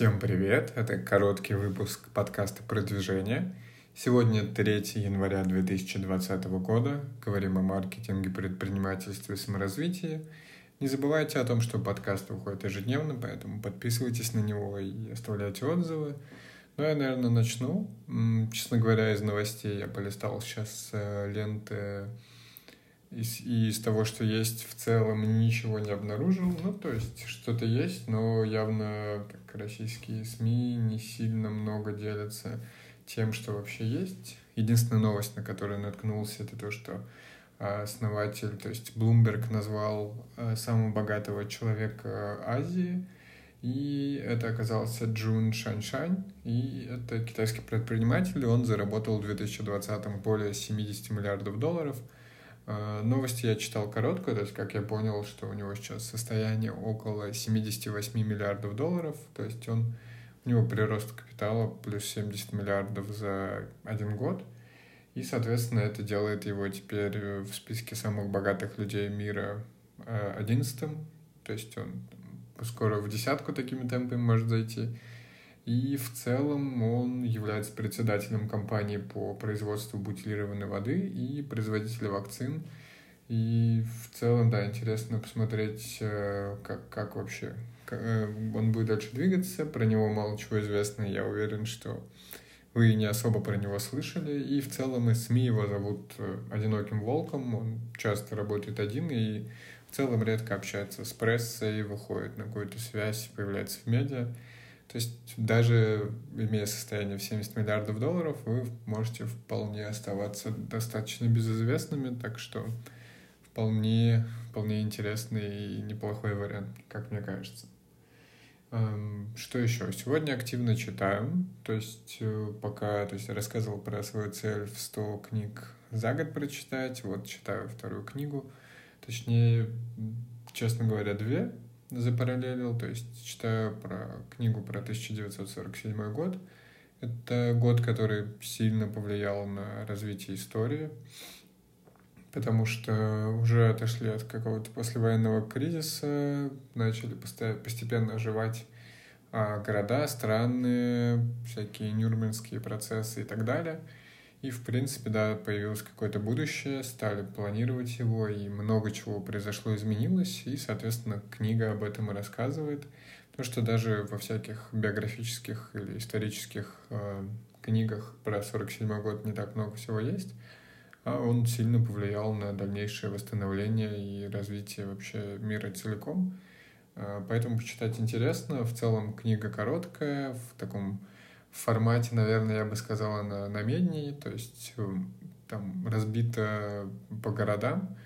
Всем привет! Это короткий выпуск подкаста «Продвижение». Сегодня 3 января 2020 года. Говорим о маркетинге, предпринимательстве и саморазвитии. Не забывайте о том, что подкаст выходит ежедневно, поэтому подписывайтесь на него и оставляйте отзывы. Ну, я, наверное, начну. Честно говоря, из новостей я полистал сейчас э, ленты из, из того, что есть в целом, ничего не обнаружил. Ну, то есть что-то есть, но явно как российские СМИ не сильно много делятся тем, что вообще есть. Единственная новость, на которую наткнулся, это то, что а, основатель, то есть Блумберг назвал а, самого богатого человека Азии, и это оказался Джун Шаньшань, и это китайский предприниматель, и он заработал в 2020 более 70 миллиардов долларов – новости я читал короткую, то есть как я понял, что у него сейчас состояние около 78 миллиардов долларов, то есть он, у него прирост капитала плюс 70 миллиардов за один год, и, соответственно, это делает его теперь в списке самых богатых людей мира а, одиннадцатым, то есть он скоро в десятку такими темпами может зайти. И в целом он является председателем компании по производству бутилированной воды и производителя вакцин. И в целом, да, интересно посмотреть, э, как, как вообще э, он будет дальше двигаться. Про него мало чего известно. Я уверен, что вы не особо про него слышали. И в целом из СМИ его зовут э, «Одиноким волком». Он часто работает один и в целом редко общается с прессой, выходит на какую-то связь, появляется в медиа. То есть даже имея состояние в 70 миллиардов долларов, вы можете вполне оставаться достаточно безызвестными, так что вполне, вполне интересный и неплохой вариант, как мне кажется. Эм, что еще? Сегодня активно читаю, то есть э, пока то есть, рассказывал про свою цель в 100 книг за год прочитать, вот читаю вторую книгу, точнее, честно говоря, две, запараллелил, то есть читаю про книгу про 1947 год. Это год, который сильно повлиял на развитие истории, потому что уже отошли от какого-то послевоенного кризиса, начали постепенно оживать а, города, страны, всякие нюрнбергские процессы и так далее — и, в принципе, да, появилось какое-то будущее, стали планировать его, и много чего произошло, изменилось, и, соответственно, книга об этом и рассказывает. Потому что даже во всяких биографических или исторических э, книгах про 47 год не так много всего есть, а он сильно повлиял на дальнейшее восстановление и развитие вообще мира целиком. Э, поэтому почитать интересно. В целом книга короткая, в таком в формате, наверное, я бы сказала, на, на медней, то есть эм, там разбито по городам,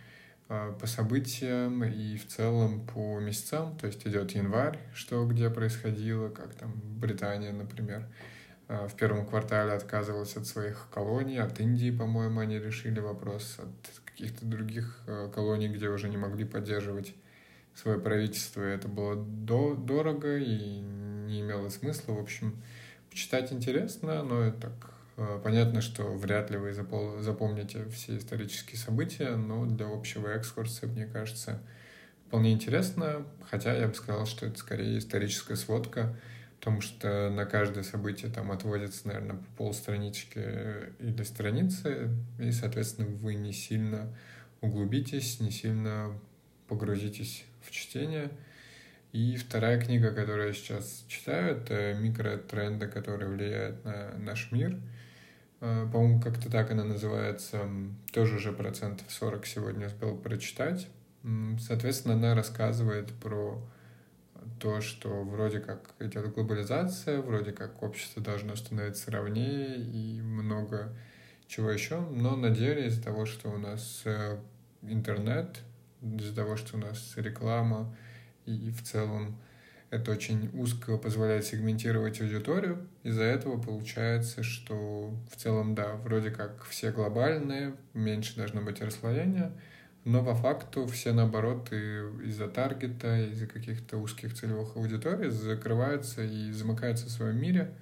а, по событиям и в целом по месяцам, то есть идет январь, что где происходило, как там Британия, например, а, в первом квартале отказывалась от своих колоний, от Индии, по-моему, они решили вопрос, от каких-то других э, колоний, где уже не могли поддерживать свое правительство, это было до дорого и не имело смысла, в общем, Читать интересно, но так э, понятно, что вряд ли вы запомните все исторические события, но для общего экскурса, мне кажется, вполне интересно, хотя я бы сказал, что это скорее историческая сводка, потому что на каждое событие там отводится, наверное, по полстранички или страницы, и, соответственно, вы не сильно углубитесь, не сильно погрузитесь в чтение — и вторая книга, которую я сейчас читаю, это «Микротренды, которые влияют на наш мир». А, по-моему, как-то так она называется. Тоже уже процентов 40 сегодня успел прочитать. Соответственно, она рассказывает про то, что вроде как идет глобализация, вроде как общество должно становиться ровнее и много чего еще. Но на деле из-за того, что у нас э, интернет, из-за того, что у нас реклама, и в целом это очень узко позволяет сегментировать аудиторию. Из-за этого получается, что в целом, да, вроде как все глобальные, меньше должно быть расслоения, но по факту все наоборот и из-за таргета, из-за каких-то узких целевых аудиторий закрываются и замыкаются в своем мире.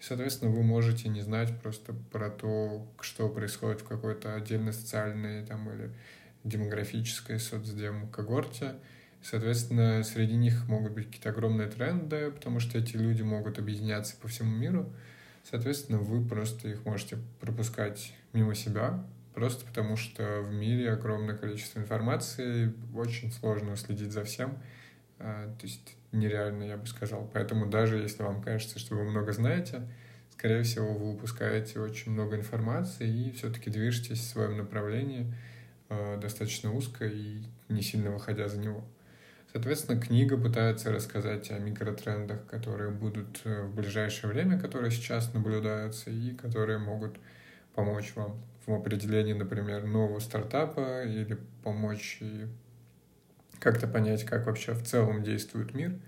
И, соответственно, вы можете не знать просто про то, что происходит в какой-то отдельной социальной там, или демографической соцдем когорте, Соответственно, среди них могут быть какие-то огромные тренды, потому что эти люди могут объединяться по всему миру. Соответственно, вы просто их можете пропускать мимо себя, просто потому что в мире огромное количество информации, очень сложно следить за всем. А, то есть нереально, я бы сказал. Поэтому даже если вам кажется, что вы много знаете, скорее всего, вы упускаете очень много информации и все-таки движетесь в своем направлении а, достаточно узко и не сильно выходя за него. Соответственно, книга пытается рассказать о микротрендах, которые будут э, в ближайшее время, которые сейчас наблюдаются и которые могут помочь вам в определении, например, нового стартапа или помочь и как-то понять, как вообще в целом действует мир.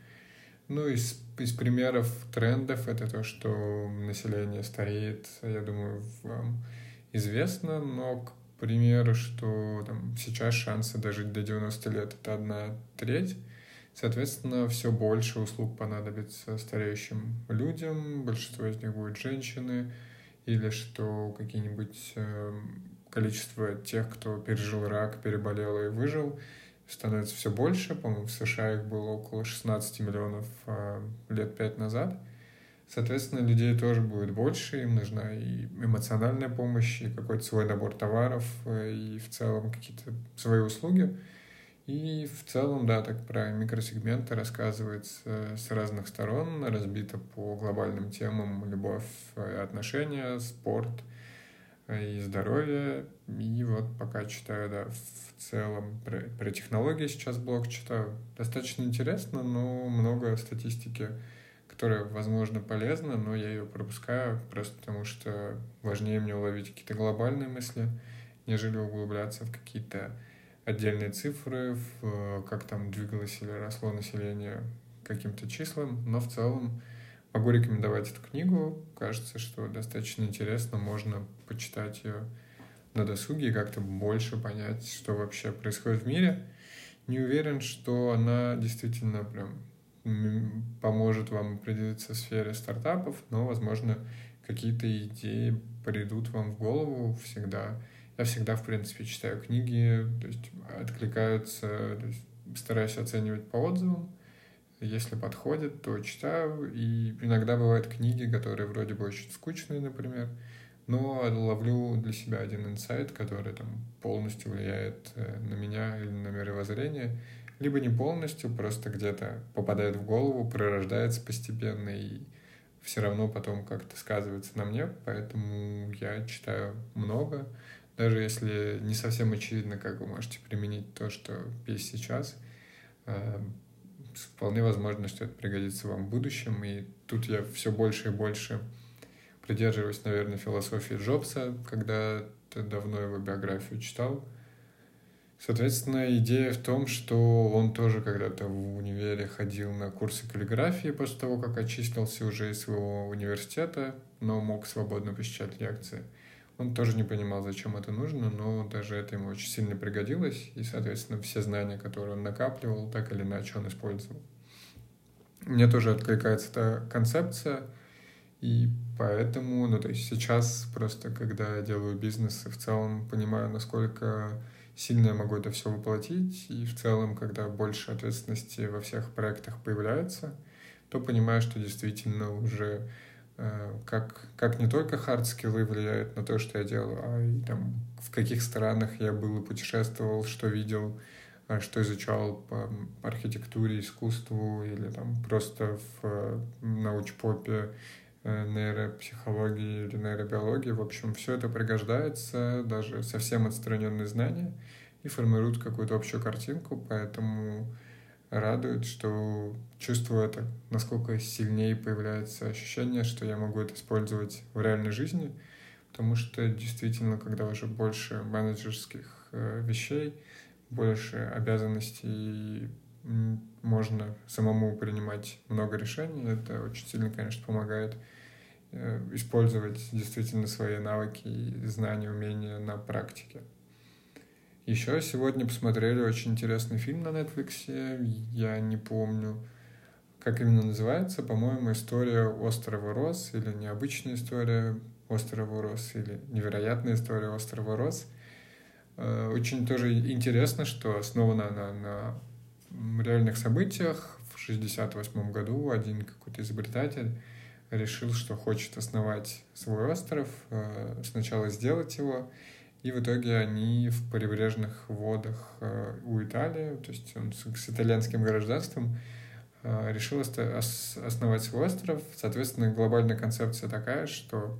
Ну, из, из примеров трендов это то, что население стареет, я думаю, вам известно, но, к примеру, что там, сейчас шансы дожить до 90 лет — это одна треть. Соответственно, все больше услуг понадобится стареющим людям, большинство из них будут женщины, или что какие-нибудь э, количество тех, кто пережил рак, переболел и выжил, становится все больше. По-моему, в США их было около 16 миллионов э, лет пять назад. Соответственно, людей тоже будет больше, им нужна и эмоциональная помощь, и какой-то свой набор товаров, э, и в целом какие-то свои услуги. И в целом, да, так про микросегменты рассказывается с разных сторон, разбито по глобальным темам любовь, отношения, спорт и здоровье. И вот пока читаю, да, в целом про, про технологии сейчас блог читаю. Достаточно интересно, но много статистики, которая, возможно, полезна, но я ее пропускаю просто потому, что важнее мне уловить какие-то глобальные мысли, нежели углубляться в какие-то отдельные цифры, в, как там двигалось или росло население каким-то числам, но в целом могу рекомендовать эту книгу. Кажется, что достаточно интересно, можно почитать ее на досуге и как-то больше понять, что вообще происходит в мире. Не уверен, что она действительно прям поможет вам определиться в сфере стартапов, но, возможно, какие-то идеи придут вам в голову всегда. Я всегда, в принципе, читаю книги, то есть откликаются, то есть стараюсь оценивать по отзывам. Если подходит, то читаю. И иногда бывают книги, которые вроде бы очень скучные, например, но ловлю для себя один инсайт, который там полностью влияет э, на меня или на мировоззрение. Либо не полностью, просто где-то попадает в голову, пророждается постепенно и все равно потом как-то сказывается на мне, поэтому я читаю много даже если не совсем очевидно, как вы можете применить то, что есть сейчас, э, вполне возможно, что это пригодится вам в будущем. И тут я все больше и больше придерживаюсь, наверное, философии Джобса, когда давно его биографию читал. Соответственно, идея в том, что он тоже когда-то в универе ходил на курсы каллиграфии после того, как очистился уже из своего университета, но мог свободно посещать лекции. Он тоже не понимал, зачем это нужно, но даже это ему очень сильно пригодилось, и, соответственно, все знания, которые он накапливал, так или иначе он использовал. Мне тоже откликается эта концепция, и поэтому, ну, то есть сейчас просто, когда я делаю бизнес, и в целом понимаю, насколько сильно я могу это все воплотить, и в целом, когда больше ответственности во всех проектах появляется, то понимаю, что действительно уже Э, как, как не только хард-скиллы влияют на то, что я делаю, а и там в каких странах я был и путешествовал, что видел, э, что изучал по архитектуре, искусству или там просто в э, научпопе, нейропсихологии или нейробиологии. В общем, все это пригождается, даже совсем отстраненные знания, и формируют какую-то общую картинку, поэтому радует, что чувствую это, насколько сильнее появляется ощущение, что я могу это использовать в реальной жизни, потому что действительно, когда уже больше менеджерских э, вещей, больше обязанностей, можно самому принимать много решений, это очень сильно, конечно, помогает. э, использовать действительно свои навыки знания, умения на практике. Еще сегодня посмотрели очень интересный фильм на Netflix. Я не помню, как именно называется. По-моему, история острова Рос или необычная история острова Рос или невероятная история острова Рос. Э, очень тоже интересно, что основана она на реальных событиях в 1968 году один какой-то изобретатель решил, что хочет основать свой остров, э, сначала сделать его, и в итоге они в прибрежных водах э, у Италии, то есть он с итальянским гражданством, э, решил основать свой остров. Соответственно, глобальная концепция такая, что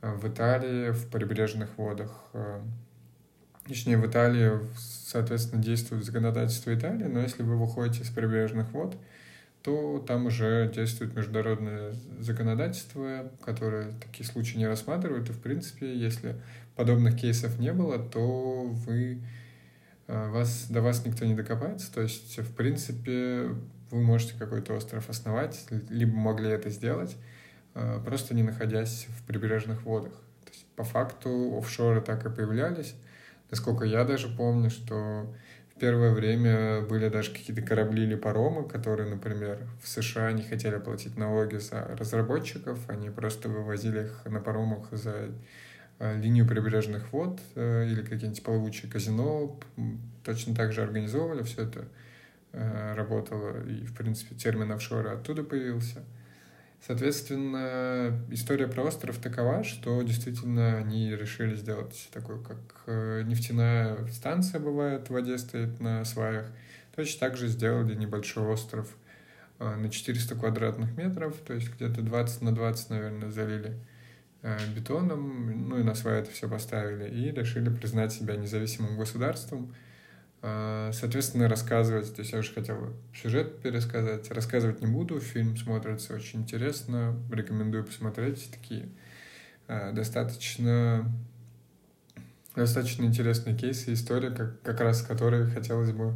в Италии, в прибрежных водах, точнее, в Италии, соответственно, действует законодательство Италии, но если вы выходите с прибрежных вод, то там уже действует международное законодательство, которое такие случаи не рассматривает. И, в принципе, если подобных кейсов не было, то вы, э, вас, до вас никто не докопается. То есть, в принципе, вы можете какой-то остров основать, либо могли это сделать, э, просто не находясь в прибрежных водах. То есть, по факту офшоры так и появлялись. Насколько я даже помню, что первое время были даже какие-то корабли или паромы, которые, например, в США не хотели платить налоги за разработчиков, они просто вывозили их на паромах за э, линию прибрежных вод э, или какие-нибудь плавучие казино. Точно так же организовывали все это, э, работало, и, в принципе, термин офшора оттуда появился – Соответственно, история про остров такова, что действительно они решили сделать такой, как э, нефтяная станция бывает в воде стоит на сваях. Точно так же сделали небольшой остров э, на 400 квадратных метров, то есть где-то 20 на 20, наверное, залили э, бетоном, ну и на сваи это все поставили, и решили признать себя независимым государством, соответственно, рассказывать, то есть я уже хотел сюжет пересказать, рассказывать не буду, фильм смотрится очень интересно, рекомендую посмотреть, такие а, достаточно достаточно интересные кейсы, история, как, как раз которые хотелось бы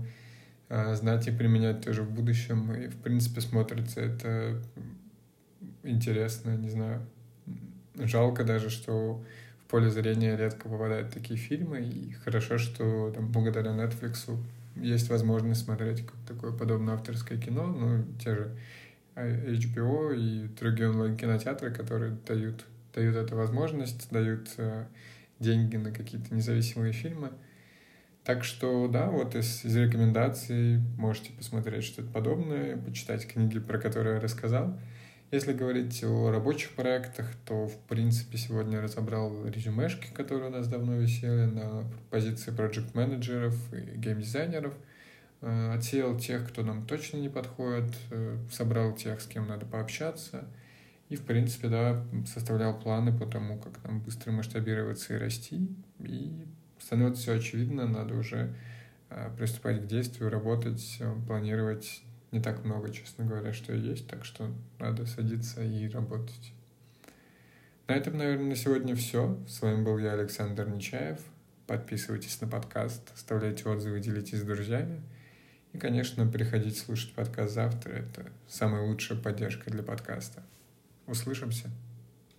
а, знать и применять тоже в будущем, и в принципе смотрится это интересно, не знаю, жалко даже, что поле зрения редко попадают такие фильмы, и хорошо, что там, благодаря Netflix есть возможность смотреть такое подобное авторское кино, ну, те же HBO и другие онлайн-кинотеатры, которые дают, дают эту возможность, дают э, деньги на какие-то независимые фильмы. Так что, да, вот из, из рекомендаций можете посмотреть что-то подобное, почитать книги, про которые я рассказал. Если говорить о рабочих проектах, то, в принципе, сегодня разобрал резюмешки, которые у нас давно висели на позиции проект-менеджеров и геймдизайнеров. Э, отсеял тех, кто нам точно не подходит, э, собрал тех, с кем надо пообщаться. И, в принципе, да, составлял планы по тому, как нам быстро масштабироваться и расти. И становится все очевидно, надо уже э, приступать к действию, работать, планировать не так много, честно говоря, что есть, так что надо садиться и работать. На этом, наверное, на сегодня все. С вами был я, Александр Нечаев. Подписывайтесь на подкаст, оставляйте отзывы, делитесь с друзьями. И, конечно, приходите слушать подкаст завтра. Это самая лучшая поддержка для подкаста. Услышимся.